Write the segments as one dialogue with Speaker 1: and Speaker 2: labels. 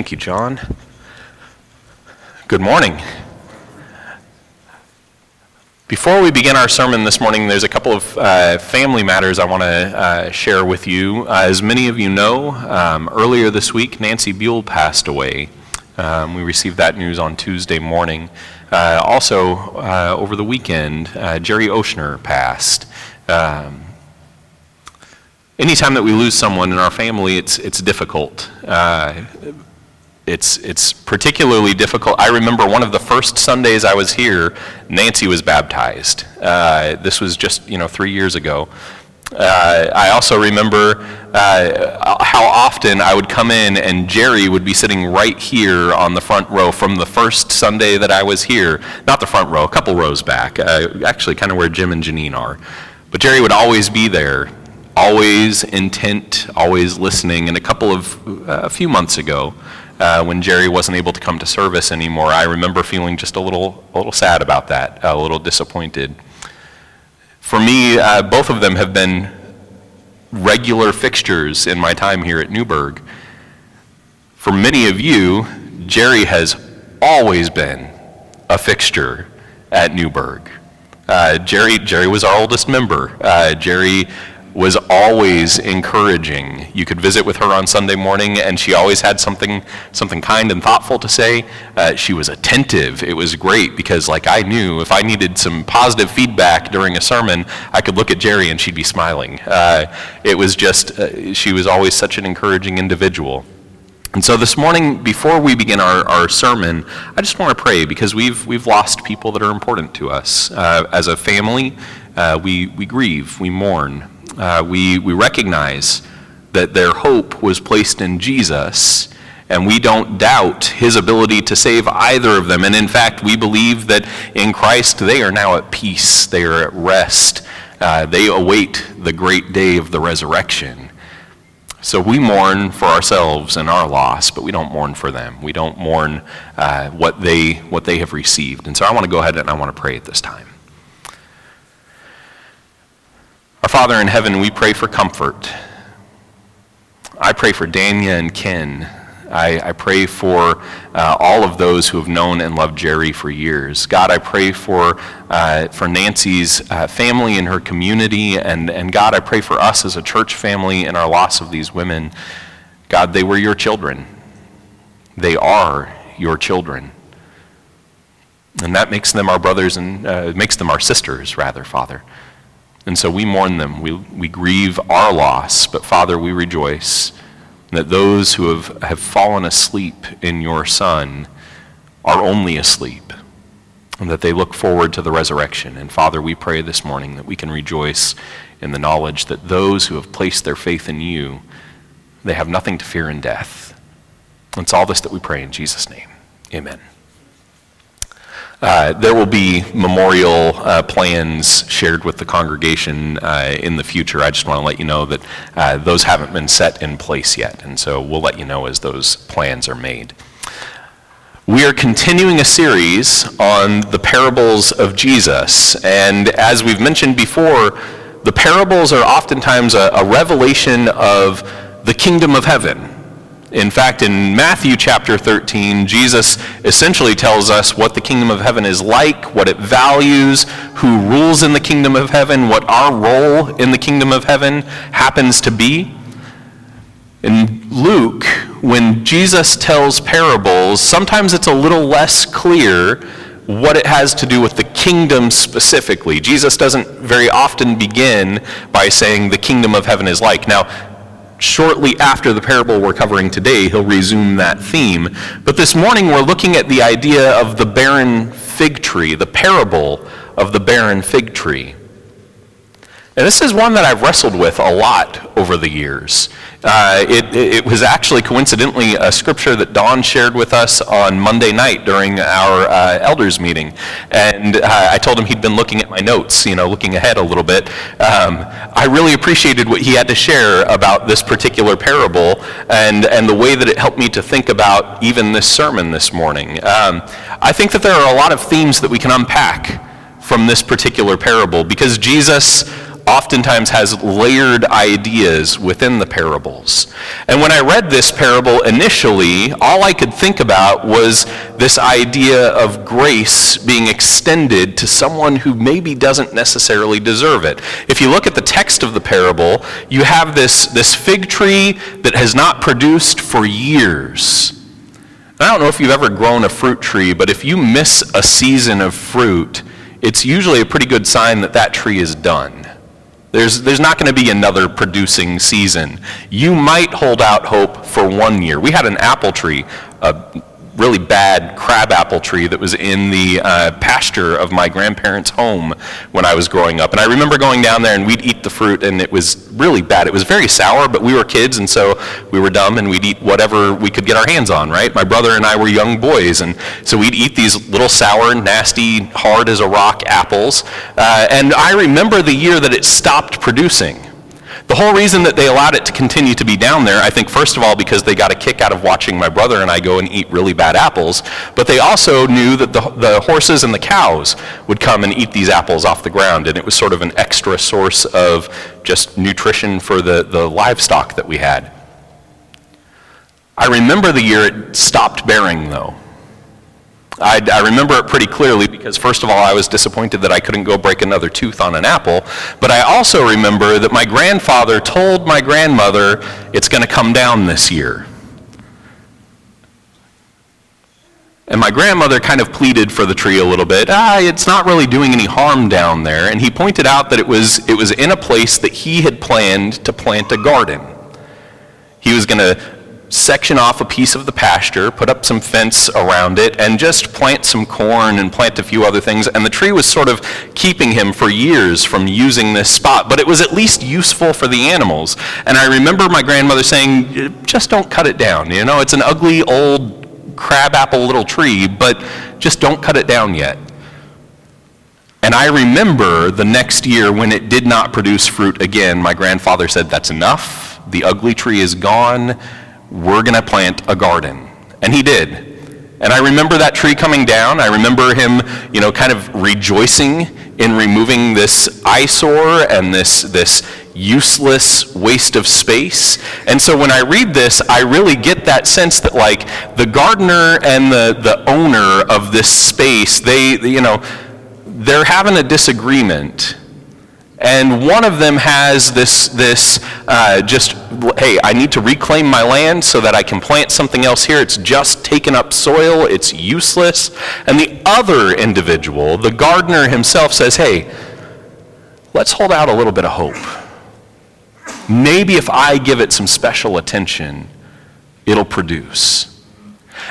Speaker 1: Thank you, John. Good morning. Before we begin our sermon this morning, there's a couple of uh, family matters I want to uh, share with you. Uh, as many of you know, um, earlier this week, Nancy Buell passed away. Um, we received that news on Tuesday morning. Uh, also, uh, over the weekend, uh, Jerry Oshner passed. Um, anytime that we lose someone in our family, it's, it's difficult it's, it's particularly difficult. I remember one of the first Sundays I was here, Nancy was baptized. Uh, this was just, you know, three years ago. Uh, I also remember uh, how often I would come in and Jerry would be sitting right here on the front row from the first Sunday that I was here. Not the front row, a couple rows back, uh, actually kind of where Jim and Janine are. But Jerry would always be there, always intent, always listening. And a couple of, uh, a few months ago, uh, when Jerry wasn't able to come to service anymore, I remember feeling just a little, a little sad about that, a little disappointed. For me, uh, both of them have been regular fixtures in my time here at Newberg. For many of you, Jerry has always been a fixture at Newberg. Uh, Jerry, Jerry was our oldest member. Uh, Jerry was always encouraging. You could visit with her on Sunday morning, and she always had something, something kind and thoughtful to say. Uh, she was attentive. It was great because, like, I knew if I needed some positive feedback during a sermon, I could look at Jerry and she'd be smiling. Uh, it was just, uh, she was always such an encouraging individual. And so this morning, before we begin our, our sermon, I just want to pray because we've, we've lost people that are important to us. Uh, as a family, uh, we, we grieve, we mourn uh, we, we recognize that their hope was placed in Jesus, and we don't doubt his ability to save either of them. And in fact, we believe that in Christ they are now at peace, they are at rest, uh, they await the great day of the resurrection. So we mourn for ourselves and our loss, but we don't mourn for them. We don't mourn uh, what, they, what they have received. And so I want to go ahead and I want to pray at this time. Our Father in heaven, we pray for comfort. I pray for Dania and Ken. I, I pray for uh, all of those who have known and loved Jerry for years. God, I pray for, uh, for Nancy's uh, family and her community. And, and God, I pray for us as a church family and our loss of these women. God, they were your children. They are your children. And that makes them our brothers and uh, makes them our sisters, rather, Father. And so we mourn them. We, we grieve our loss. But Father, we rejoice that those who have, have fallen asleep in your Son are only asleep, and that they look forward to the resurrection. And Father, we pray this morning that we can rejoice in the knowledge that those who have placed their faith in you, they have nothing to fear in death. It's all this that we pray in Jesus' name. Amen. Uh, there will be memorial uh, plans shared with the congregation uh, in the future. I just want to let you know that uh, those haven't been set in place yet, and so we'll let you know as those plans are made. We are continuing a series on the parables of Jesus, and as we've mentioned before, the parables are oftentimes a, a revelation of the kingdom of heaven in fact, in Matthew chapter 13, Jesus essentially tells us what the kingdom of heaven is like, what it values, who rules in the kingdom of heaven, what our role in the kingdom of heaven happens to be. In Luke, when Jesus tells parables, sometimes it's a little less clear what it has to do with the kingdom specifically. Jesus doesn't very often begin by saying the kingdom of heaven is like. Now, shortly after the parable we're covering today, he'll resume that theme. But this morning we're looking at the idea of the barren fig tree, the parable of the barren fig tree. And this is one that I've wrestled with a lot over the years. Uh, it, it, was actually coincidentally a scripture that Don shared with us on Monday night during our uh, elders meeting. And uh, I told him he'd been looking at my notes, you know, looking ahead a little bit. Um, I really appreciated what he had to share about this particular parable and, and the way that it helped me to think about even this sermon this morning. Um, I think that there are a lot of themes that we can unpack from this particular parable because Jesus oftentimes has layered ideas within the parables. And when I read this parable initially, all I could think about was this idea of grace being extended to someone who maybe doesn't necessarily deserve it. If you look at the text of the parable, you have this, this fig tree that has not produced for years. I don't know if you've ever grown a fruit tree, but if you miss a season of fruit, it's usually a pretty good sign that that tree is done. There's, there's not going to be another producing season. You might hold out hope for one year. We had an apple tree, a really bad crabapple tree that was in the uh, pasture of my grandparents' home when I was growing up. And I remember going down there and we'd eat the fruit and it was really bad. It was very sour, but we were kids and so we were dumb and we'd eat whatever we could get our hands on, right? My brother and I were young boys and so we'd eat these little sour, nasty, hard as a rock apples. Uh, and I remember the year that it stopped producing. The whole reason that they allowed it to continue to be down there, I think, first of all, because they got a kick out of watching my brother and I go and eat really bad apples, but they also knew that the, the horses and the cows would come and eat these apples off the ground, and it was sort of an extra source of just nutrition for the, the livestock that we had. I remember the year it stopped bearing, though. I, I, remember it pretty clearly because, first of all, I was disappointed that I couldn't go break another tooth on an apple. But I also remember that my grandfather told my grandmother it's going to come down this year. And my grandmother kind of pleaded for the tree a little bit. Ah, it's not really doing any harm down there. And he pointed out that it was, it was in a place that he had planned to plant a garden. He was going to section off a piece of the pasture, put up some fence around it, and just plant some corn and plant a few other things. And the tree was sort of keeping him for years from using this spot, but it was at least useful for the animals. And I remember my grandmother saying, just don't cut it down. You know, it's an ugly old crabapple little tree, but just don't cut it down yet. And I remember the next year when it did not produce fruit again, my grandfather said, That's enough. The ugly tree is gone we're going to plant a garden. And he did. And I remember that tree coming down. I remember him, you know, kind of rejoicing in removing this eyesore and this, this useless waste of space. And so when I read this, I really get that sense that like the gardener and the, the owner of this space, they, you know, they're having a disagreement and one of them has this, this uh, just, hey, I need to reclaim my land so that I can plant something else here. It's just taken up soil, it's useless. And the other individual, the gardener himself, says, hey, let's hold out a little bit of hope. Maybe if I give it some special attention, it'll produce.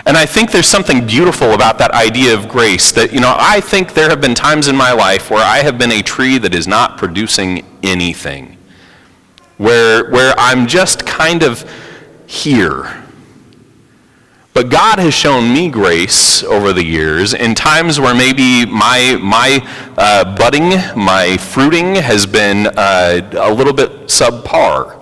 Speaker 1: And I think there's something beautiful about that idea of grace that, you know, I think there have been times in my life where I have been a tree that is not producing anything, where, where I'm just kind of here. But God has shown me grace over the years in times where maybe my, my uh, budding, my fruiting has been uh, a little bit subpar.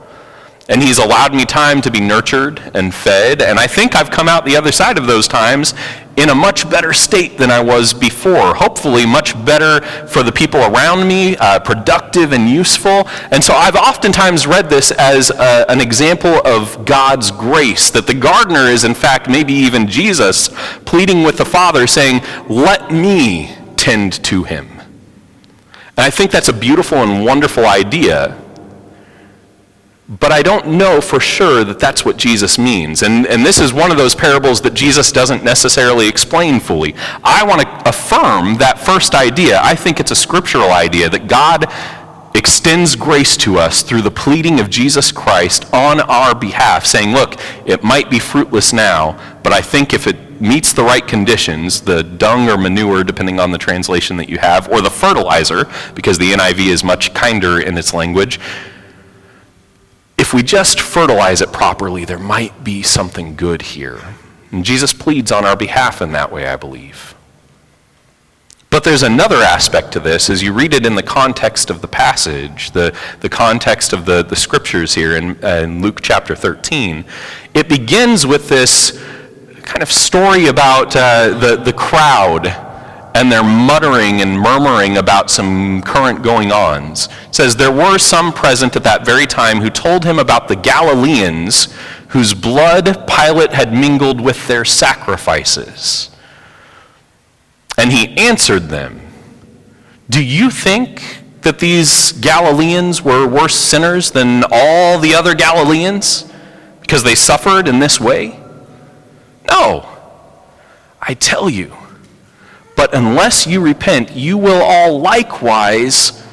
Speaker 1: And he's allowed me time to be nurtured and fed. And I think I've come out the other side of those times in a much better state than I was before. Hopefully, much better for the people around me, uh, productive and useful. And so I've oftentimes read this as a, uh, an example of God's grace, that the gardener is, in fact, maybe even Jesus pleading with the Father, saying, Let me tend to him. And I think that's a beautiful and wonderful idea. But I don't know for sure that that's what Jesus means. And, and this is one of those parables that Jesus doesn't necessarily explain fully. I want to affirm that first idea. I think it's a scriptural idea that God extends grace to us through the pleading of Jesus Christ on our behalf, saying, Look, it might be fruitless now, but I think if it meets the right conditions, the dung or manure, depending on the translation that you have, or the fertilizer, because the NIV is much kinder in its language if we just fertilize it properly, there might be something good here. And Jesus pleads on our behalf in that way, I believe. But there's another aspect to this as you read it in the context of the passage, the, the context of the, the scriptures here in, uh, in Luke chapter 13. It begins with this kind of story about uh, the, the crowd and they're muttering and murmuring about some current going ons. Says, There were some present at that very time who told him about the Galileans whose blood Pilate had mingled with their sacrifices. And he answered them, Do you think that these Galileans were worse sinners than all the other Galileans because they suffered in this way? No. I tell you. But unless you repent, you will all likewise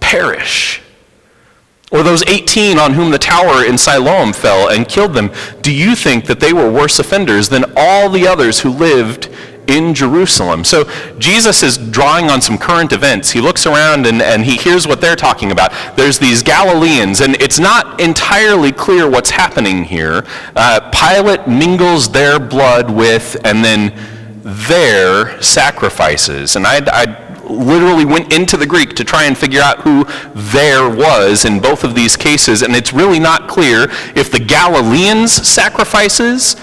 Speaker 1: perish. Or those 18 on whom the tower in Siloam fell and killed them, do you think that they were worse offenders than all the others who lived in Jerusalem. So Jesus is drawing on some current events. He looks around and, and he hears what they're talking about. There's these Galileans, and it's not entirely clear what's happening here. Uh, Pilate mingles their blood with and then their sacrifices. And I, I literally went into the Greek to try and figure out who there was in both of these cases, and it's really not clear if the Galileans' sacrifices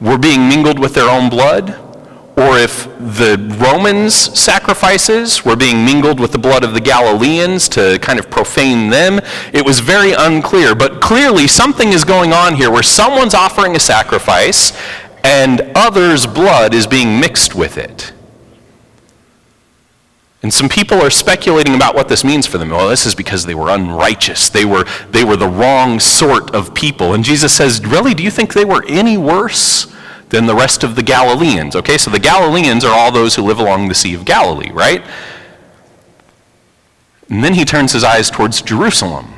Speaker 1: were being mingled with their own blood or if the Romans' sacrifices were being mingled with the blood of the Galileans to kind of profane them, it was very unclear. But clearly, something is going on here where someone's offering a sacrifice and others' blood is being mixed with it. And some people are speculating about what this means for them. Well, this is because they were unrighteous. They were, they were the wrong sort of people. And Jesus says, Really? Do you think they were any worse? than the rest of the Galileans. Okay, so the Galileans are all those who live along the Sea of Galilee, right? And then he turns his eyes towards Jerusalem.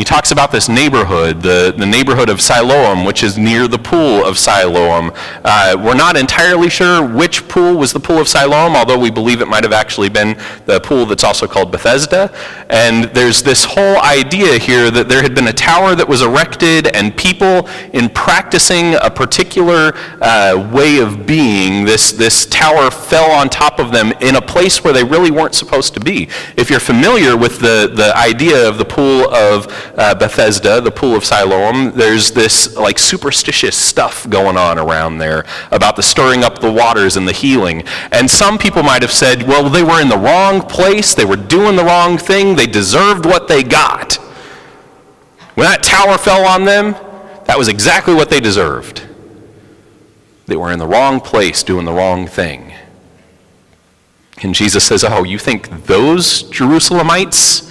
Speaker 1: He talks about this neighborhood, the, the neighborhood of Siloam, which is near the pool of Siloam. Uh, we're not entirely sure which pool was the pool of Siloam, although we believe it might have actually been the pool that's also called Bethesda. And there's this whole idea here that there had been a tower that was erected, and people, in practicing a particular uh, way of being, this, this tower fell on top of them in a place where they really weren't supposed to be. If you're familiar with the, the idea of the pool of uh, Bethesda, the pool of Siloam, there's this like superstitious stuff going on around there about the stirring up the waters and the healing. And some people might have said, well, they were in the wrong place, they were doing the wrong thing, they deserved what they got. When that tower fell on them, that was exactly what they deserved. They were in the wrong place doing the wrong thing. And Jesus says, Oh, you think those Jerusalemites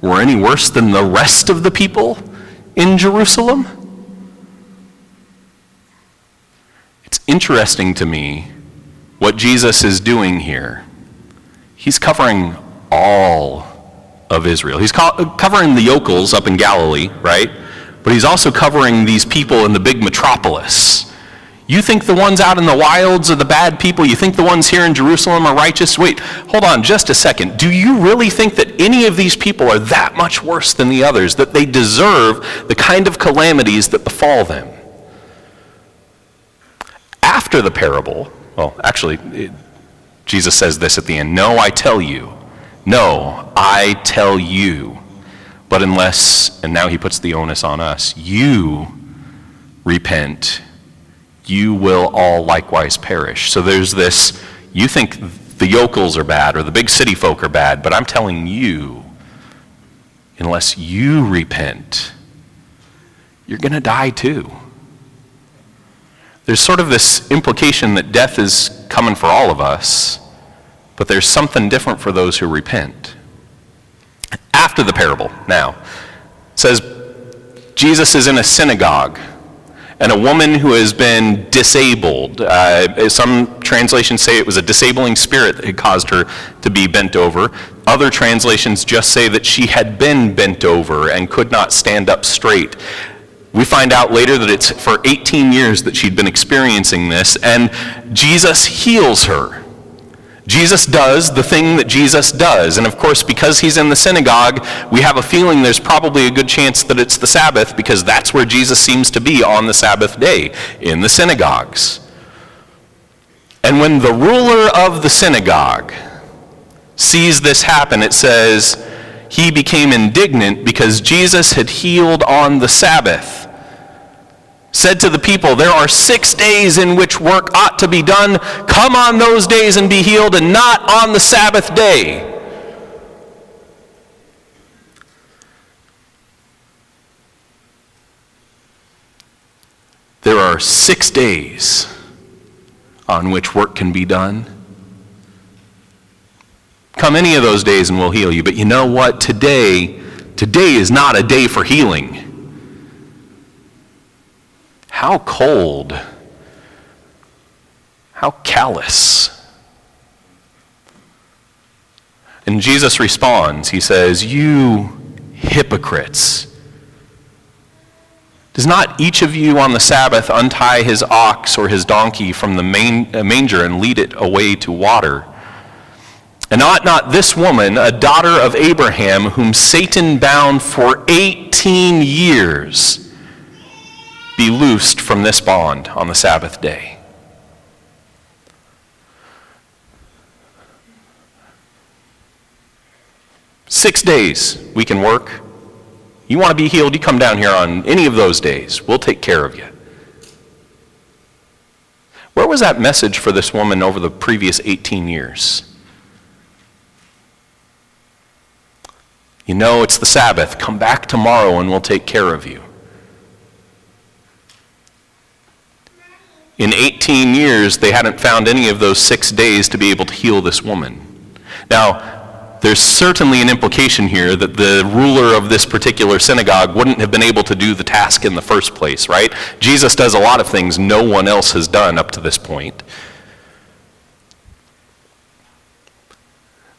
Speaker 1: were any worse than the rest of the people in Jerusalem? It's interesting to me what Jesus is doing here. He's covering all of Israel. He's co- covering the yokels up in Galilee, right? But he's also covering these people in the big metropolis you think the ones out in the wilds are the bad people? You think the ones here in Jerusalem are righteous? Wait, hold on just a second. Do you really think that any of these people are that much worse than the others, that they deserve the kind of calamities that befall them? After the parable, well, actually, it, Jesus says this at the end No, I tell you. No, I tell you. But unless, and now he puts the onus on us, you repent you will all likewise perish. So there's this, you think the yokels are bad or the big city folk are bad, but I'm telling you, unless you repent, you're going to die too. There's sort of this implication that death is coming for all of us, but there's something different for those who repent. After the parable, now, says Jesus is in a synagogue and a woman who has been disabled. Uh, some translations say it was a disabling spirit that had caused her to be bent over. Other translations just say that she had been bent over and could not stand up straight. We find out later that it's for 18 years that she'd been experiencing this, and Jesus heals her. Jesus does the thing that Jesus does. And of course, because he's in the synagogue, we have a feeling there's probably a good chance that it's the Sabbath because that's where Jesus seems to be on the Sabbath day, in the synagogues. And when the ruler of the synagogue sees this happen, it says, he became indignant because Jesus had healed on the Sabbath. Said to the people, There are six days in which work ought to be done. Come on those days and be healed, and not on the Sabbath day. There are six days on which work can be done. Come any of those days and we'll heal you. But you know what? Today, today is not a day for healing. How cold. How callous. And Jesus responds. He says, You hypocrites. Does not each of you on the Sabbath untie his ox or his donkey from the main, uh, manger and lead it away to water? And ought not this woman, a daughter of Abraham, whom Satan bound for 18 years, be loosed from this bond on the Sabbath day? Six days we can work. You want to be healed, you come down here on any of those days. We'll take care of you. Where was that message for this woman over the previous 18 years? You know, it's the Sabbath. Come back tomorrow and we'll take care of you. In 18 years, they hadn't found any of those six days to be able to heal this woman. Now, there's certainly an implication here that the ruler of this particular synagogue wouldn't have been able to do the task in the first place, right? Jesus does a lot of things no one else has done up to this point.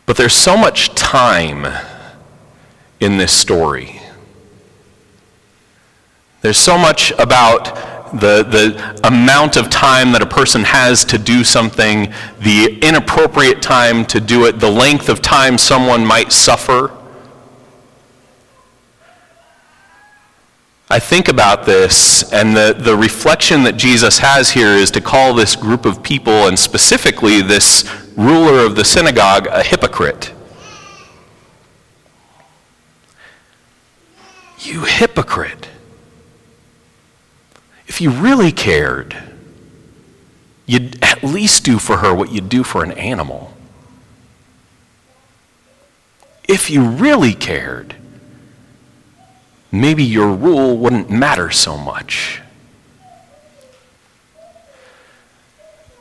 Speaker 1: But there's so much time in this story. There's so much about the, the amount of time that a person has to do something, the inappropriate time to do it, the length of time someone might suffer. I think about this, and the, the reflection that Jesus has here is to call this group of people, and specifically this ruler of the synagogue, a hypocrite. You hypocrite. If you really cared, you'd at least do for her what you'd do for an animal. If you really cared, maybe your rule wouldn't matter so much.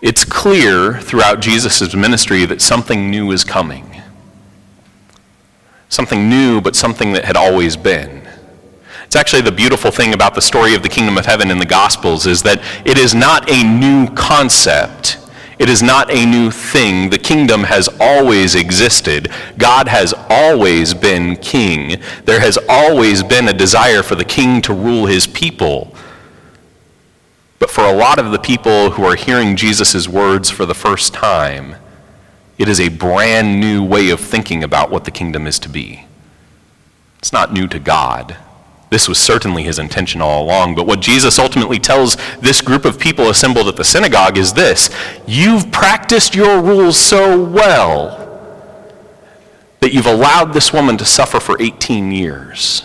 Speaker 1: It's clear throughout Jesus' ministry that something new is coming. Something new, but something that had always been. It's actually the beautiful thing about the story of the kingdom of heaven in the Gospels is that it is not a new concept. It is not a new thing. The kingdom has always existed. God has always been king. There has always been a desire for the king to rule his people. But for a lot of the people who are hearing Jesus' words for the first time, it is a brand new way of thinking about what the kingdom is to be. It's not new to God. This was certainly his intention all along. But what Jesus ultimately tells this group of people assembled at the synagogue is this You've practiced your rules so well that you've allowed this woman to suffer for 18 years.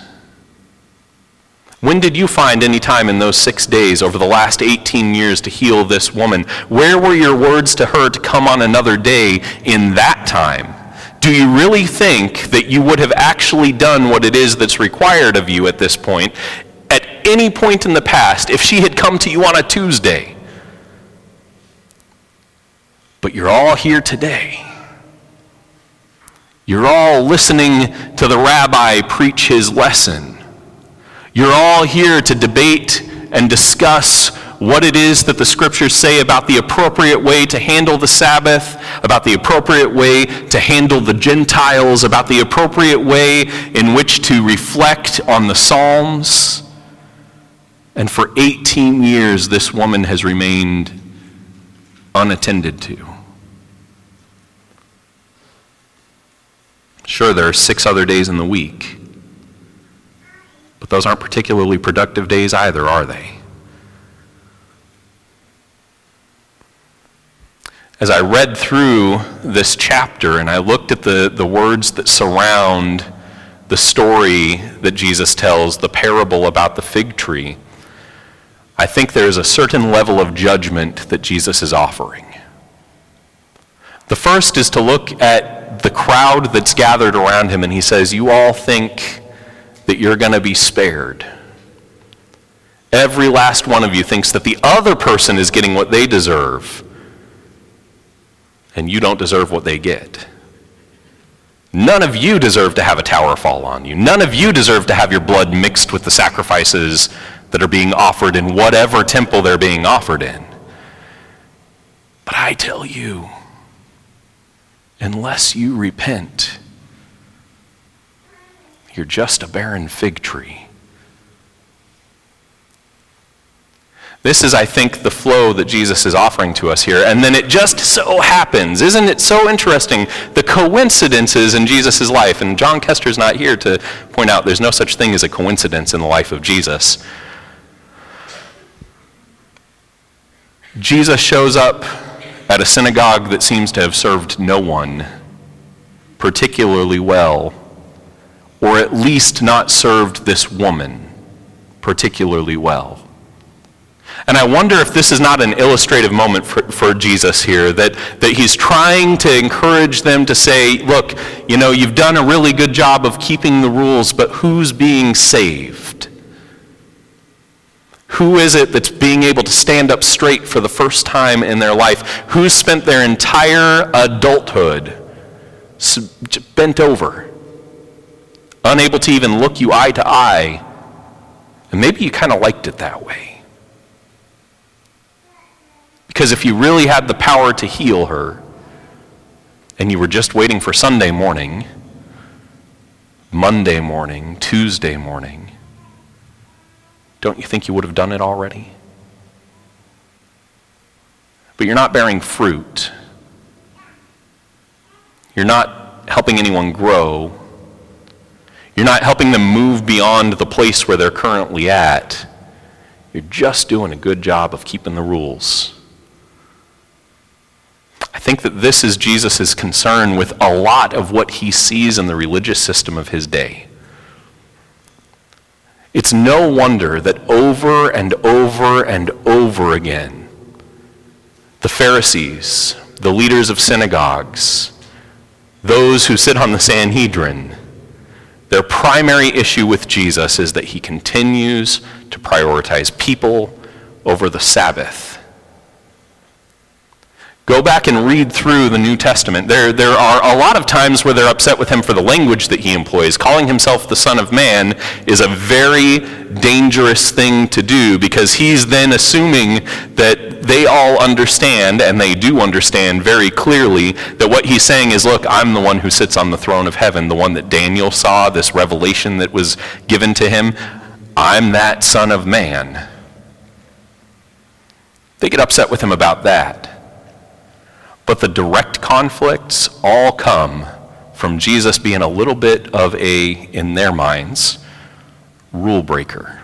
Speaker 1: When did you find any time in those six days over the last 18 years to heal this woman? Where were your words to her to come on another day in that time? Do you really think that you would have actually done what it is that's required of you at this point at any point in the past if she had come to you on a Tuesday? But you're all here today. You're all listening to the rabbi preach his lesson. You're all here to debate and discuss what it is that the scriptures say about the appropriate way to handle the Sabbath, about the appropriate way to handle the Gentiles, about the appropriate way in which to reflect on the Psalms. And for 18 years, this woman has remained unattended to. Sure, there are six other days in the week, but those aren't particularly productive days either, are they? As I read through this chapter and I looked at the, the words that surround the story that Jesus tells, the parable about the fig tree, I think there's a certain level of judgment that Jesus is offering. The first is to look at the crowd that's gathered around him, and he says, You all think that you're going to be spared. Every last one of you thinks that the other person is getting what they deserve, and you don't deserve what they get. None of you deserve to have a tower fall on you. None of you deserve to have your blood mixed with the sacrifices that are being offered in whatever temple they're being offered in. But I tell you, unless you repent, you're just a barren fig tree. This is, I think, the flow that Jesus is offering to us here. And then it just so happens, isn't it so interesting, the coincidences in Jesus' life. And John Kester's not here to point out there's no such thing as a coincidence in the life of Jesus. Jesus shows up at a synagogue that seems to have served no one particularly well, or at least not served this woman particularly well. And I wonder if this is not an illustrative moment for, for Jesus here, that, that he's trying to encourage them to say, look, you know, you've done a really good job of keeping the rules, but who's being saved? Who is it that's being able to stand up straight for the first time in their life? Who's spent their entire adulthood bent over, unable to even look you eye to eye? And maybe you kind of liked it that way. Because if you really had the power to heal her, and you were just waiting for Sunday morning, Monday morning, Tuesday morning, don't you think you would have done it already? But you're not bearing fruit. You're not helping anyone grow. You're not helping them move beyond the place where they're currently at. You're just doing a good job of keeping the rules. I think that this is Jesus' concern with a lot of what he sees in the religious system of his day. It's no wonder that over and over and over again, the Pharisees, the leaders of synagogues, those who sit on the Sanhedrin, their primary issue with Jesus is that he continues to prioritize people over the Sabbath Go back and read through the New Testament. There, there are a lot of times where they're upset with him for the language that he employs. Calling himself the Son of Man is a very dangerous thing to do because he's then assuming that they all understand, and they do understand very clearly, that what he's saying is, look, I'm the one who sits on the throne of heaven, the one that Daniel saw, this revelation that was given to him. I'm that Son of Man. They get upset with him about that. But the direct conflicts all come from Jesus being a little bit of a, in their minds, rule breaker.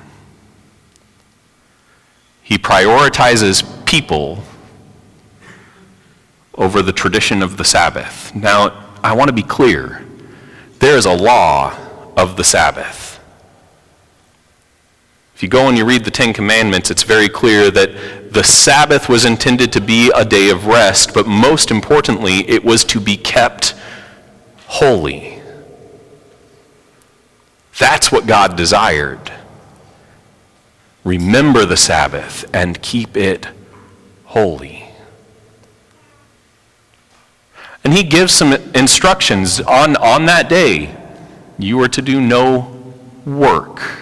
Speaker 1: He prioritizes people over the tradition of the Sabbath. Now, I want to be clear. There is a law of the Sabbath. If you go and you read the Ten Commandments, it's very clear that the Sabbath was intended to be a day of rest, but most importantly, it was to be kept holy. That's what God desired. Remember the Sabbath and keep it holy. And he gives some instructions on, on that day. You are to do no work.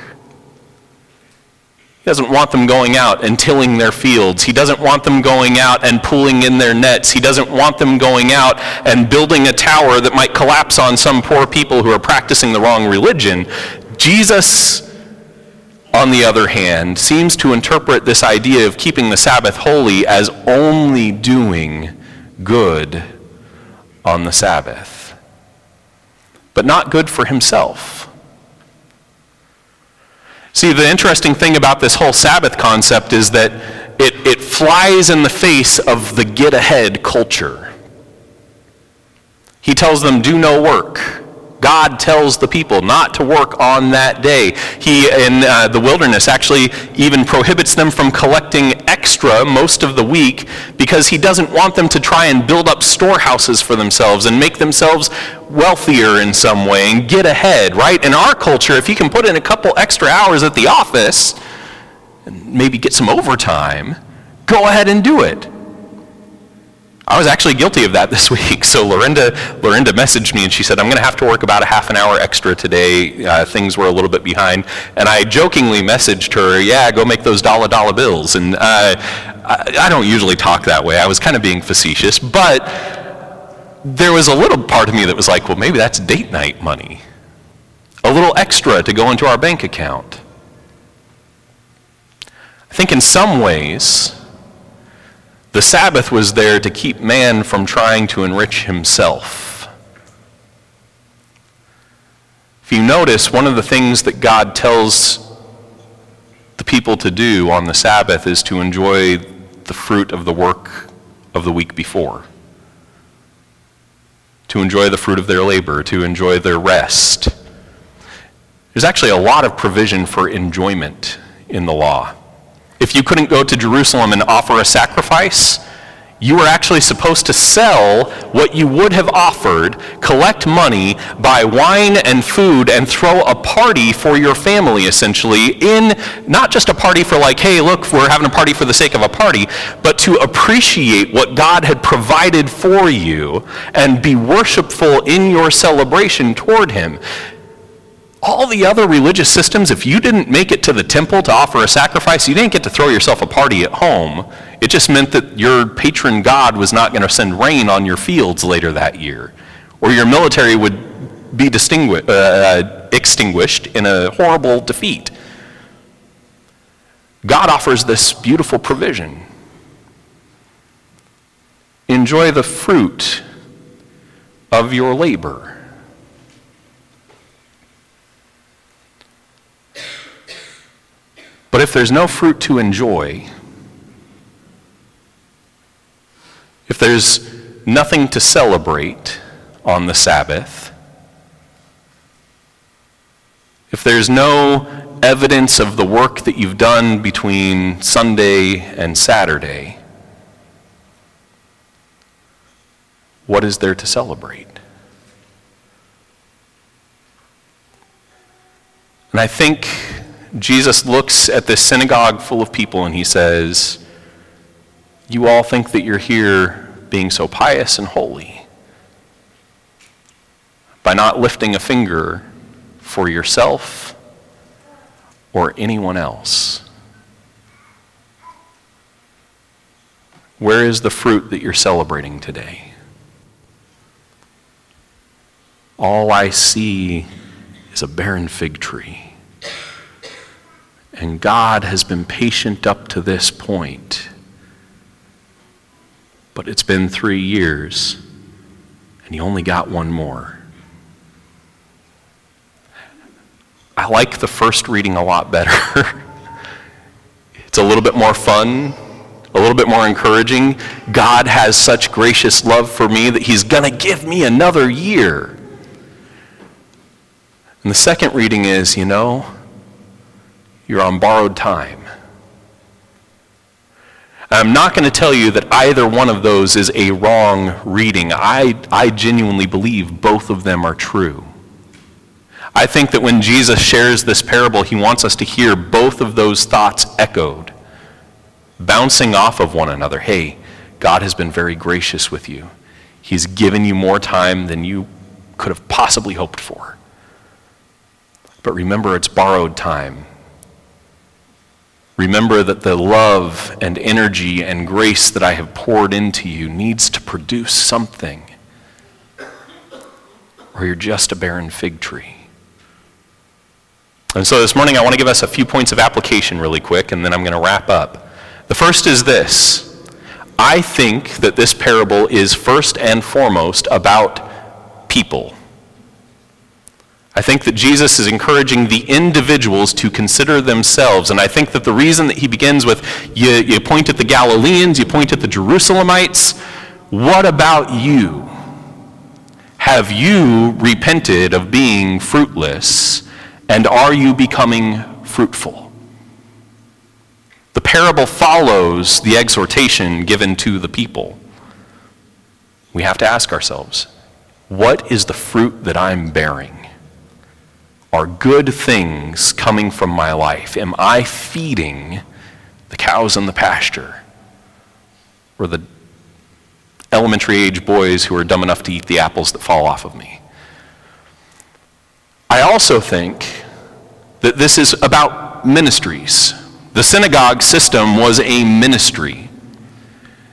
Speaker 1: He doesn't want them going out and tilling their fields. He doesn't want them going out and pulling in their nets. He doesn't want them going out and building a tower that might collapse on some poor people who are practicing the wrong religion. Jesus, on the other hand, seems to interpret this idea of keeping the Sabbath holy as only doing good on the Sabbath, but not good for himself. See, the interesting thing about this whole Sabbath concept is that it, it flies in the face of the get ahead culture. He tells them, do no work. God tells the people not to work on that day. He, in uh, the wilderness, actually even prohibits them from collecting extra most of the week because he doesn't want them to try and build up storehouses for themselves and make themselves wealthier in some way and get ahead, right? In our culture, if you can put in a couple extra hours at the office and maybe get some overtime, go ahead and do it. I was actually guilty of that this week. So Lorinda, Lorinda messaged me and she said, I'm going to have to work about a half an hour extra today. Uh, things were a little bit behind. And I jokingly messaged her, yeah, go make those dollar dollar bills. And uh, I, I don't usually talk that way. I was kind of being facetious. But there was a little part of me that was like, well, maybe that's date night money. A little extra to go into our bank account. I think in some ways, the Sabbath was there to keep man from trying to enrich himself. If you notice, one of the things that God tells the people to do on the Sabbath is to enjoy the fruit of the work of the week before, to enjoy the fruit of their labor, to enjoy their rest. There's actually a lot of provision for enjoyment in the law. If you couldn't go to Jerusalem and offer a sacrifice, you were actually supposed to sell what you would have offered, collect money, buy wine and food, and throw a party for your family, essentially, in not just a party for, like, hey, look, we're having a party for the sake of a party, but to appreciate what God had provided for you and be worshipful in your celebration toward Him all the other religious systems, if you didn't make it to the temple to offer a sacrifice, you didn't get to throw yourself a party at home. It just meant that your patron god was not going to send rain on your fields later that year, or your military would be uh, uh, extinguished in a horrible defeat. God offers this beautiful provision. Enjoy the fruit of your labor. But if there's no fruit to enjoy, if there's nothing to celebrate on the Sabbath, if there's no evidence of the work that you've done between Sunday and Saturday, what is there to celebrate? And I think Jesus looks at this synagogue full of people and he says, You all think that you're here being so pious and holy by not lifting a finger for yourself or anyone else. Where is the fruit that you're celebrating today? All I see is a barren fig tree. And God has been patient up to this point. But it's been three years, and He only got one more. I like the first reading a lot better. it's a little bit more fun, a little bit more encouraging. God has such gracious love for me that He's going to give me another year. And the second reading is, you know, you're on borrowed time. I'm not going to tell you that either one of those is a wrong reading. I, I genuinely believe both of them are true. I think that when Jesus shares this parable, he wants us to hear both of those thoughts echoed, bouncing off of one another. Hey, God has been very gracious with you. He's given you more time than you could have possibly hoped for. But remember, it's borrowed time. Remember that the love and energy and grace that I have poured into you needs to produce something, or you're just a barren fig tree. And so this morning I want to give us a few points of application really quick, and then I'm going to wrap up. The first is this I think that this parable is first and foremost about people. I think that Jesus is encouraging the individuals to consider themselves. And I think that the reason that he begins with, you, you point at the Galileans, you point at the Jerusalemites, what about you? Have you repented of being fruitless, and are you becoming fruitful? The parable follows the exhortation given to the people. We have to ask ourselves what is the fruit that I'm bearing? Are good things coming from my life? Am I feeding the cows in the pasture? Or the elementary age boys who are dumb enough to eat the apples that fall off of me? I also think that this is about ministries. The synagogue system was a ministry.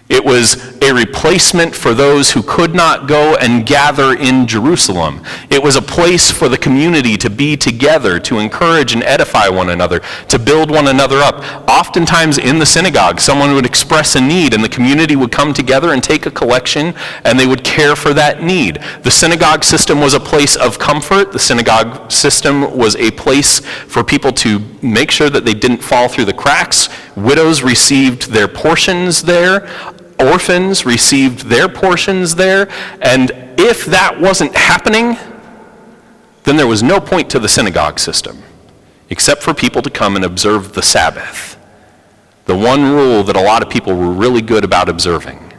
Speaker 1: It was a replacement for those who could not go and gather in Jerusalem. It was a place for the community to be together, to encourage and edify one another, to build one another up. Oftentimes in the synagogue, someone would express a need, and the community would come together and take a collection, and they would care for that need. The synagogue system was a place of comfort. The synagogue system was a place for people to make sure that they didn't fall through the cracks. Widows received their portions there orphans received their portions there, and if that wasn't happening, then there was no point to the synagogue system, except for people to come and observe the Sabbath, the one rule that a lot of people were really good about observing.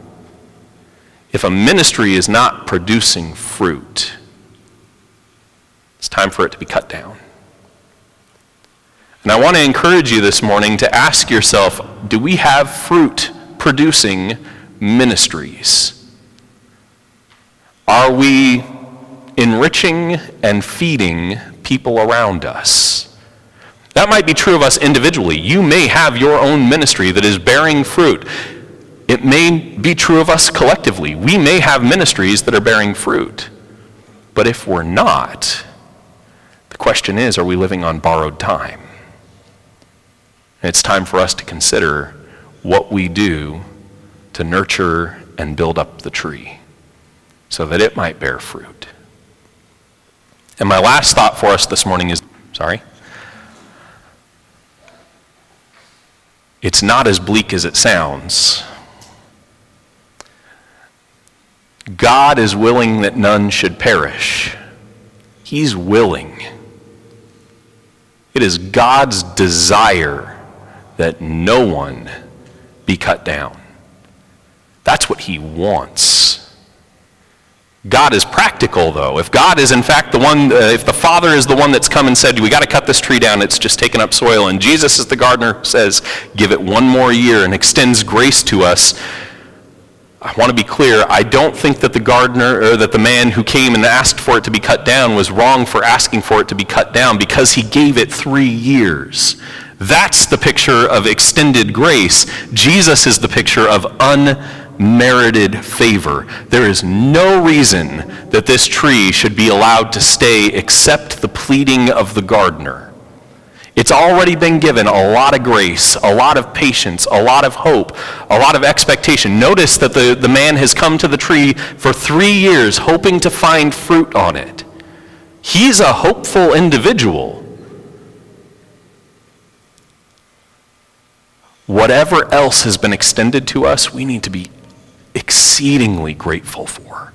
Speaker 1: If a ministry is not producing fruit, it's time for it to be cut down. And I want to encourage you this morning to ask yourself do we have fruit producing ministries? Are we enriching and feeding people around us? That might be true of us individually. You may have your own ministry that is bearing fruit. It may be true of us collectively. We may have ministries that are bearing fruit. But if we're not, the question is are we living on borrowed time? And it's time for us to consider what we do to nurture and build up the tree so that it might bear fruit. And my last thought for us this morning is sorry. It's not as bleak as it sounds. God is willing that none should perish. He's willing. It is God's desire that no one be cut down. That's what he wants. God is practical, though. If God is, in fact, the one, uh, if the Father is the one that's come and said, we got to cut this tree down, it's just taken up soil, and Jesus is the gardener, says, give it one more year and extends grace to us, I want to be clear, I don't think that the gardener or that the man who came and asked for it to be cut down was wrong for asking for it to be cut down because he gave it three years. That's the picture of extended grace. Jesus is the picture of unmerited favor. There is no reason that this tree should be allowed to stay except the pleading of the gardener. It's already been given a lot of grace, a lot of patience, a lot of hope, a lot of expectation. Notice that the, the man has come to the tree for three years hoping to find fruit on it. He's a hopeful individual. Whatever else has been extended to us, we need to be exceedingly grateful for.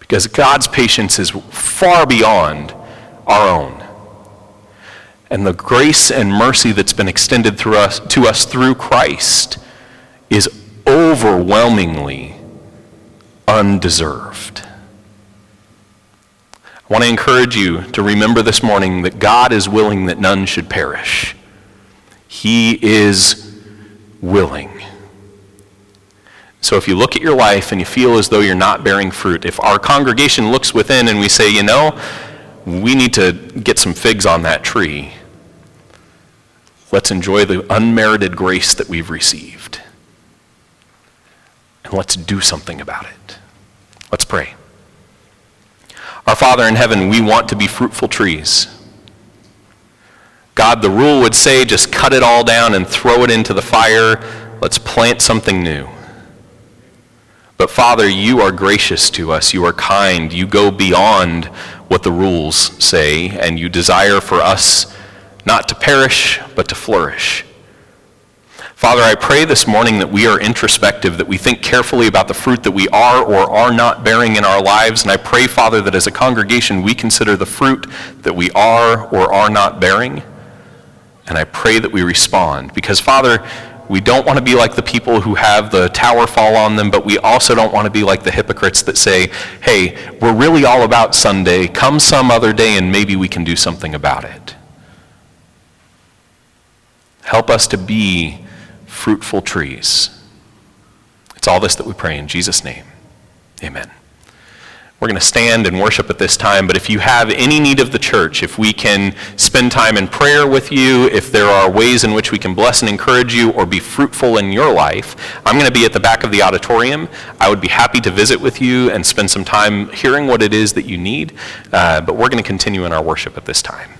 Speaker 1: Because God's patience is far beyond our own. And the grace and mercy that's been extended through us, to us through Christ is overwhelmingly undeserved. I want to encourage you to remember this morning that God is willing that none should perish. He is willing. So if you look at your life and you feel as though you're not bearing fruit, if our congregation looks within and we say, you know, we need to get some figs on that tree, let's enjoy the unmerited grace that we've received. And let's do something about it. Let's pray. Our Father in heaven, we want to be fruitful trees. God, the rule would say just cut it all down and throw it into the fire. Let's plant something new. But Father, you are gracious to us. You are kind. You go beyond what the rules say, and you desire for us not to perish, but to flourish. Father, I pray this morning that we are introspective, that we think carefully about the fruit that we are or are not bearing in our lives. And I pray, Father, that as a congregation we consider the fruit that we are or are not bearing. And I pray that we respond. Because, Father, we don't want to be like the people who have the tower fall on them, but we also don't want to be like the hypocrites that say, hey, we're really all about Sunday. Come some other day and maybe we can do something about it. Help us to be fruitful trees. It's all this that we pray in Jesus' name. Amen. We're going to stand and worship at this time, but if you have any need of the church, if we can spend time in prayer with you, if there are ways in which we can bless and encourage you or be fruitful in your life, I'm going to be at the back of the auditorium. I would be happy to visit with you and spend some time hearing what it is that you need, uh, but we're going to continue in our worship at this time.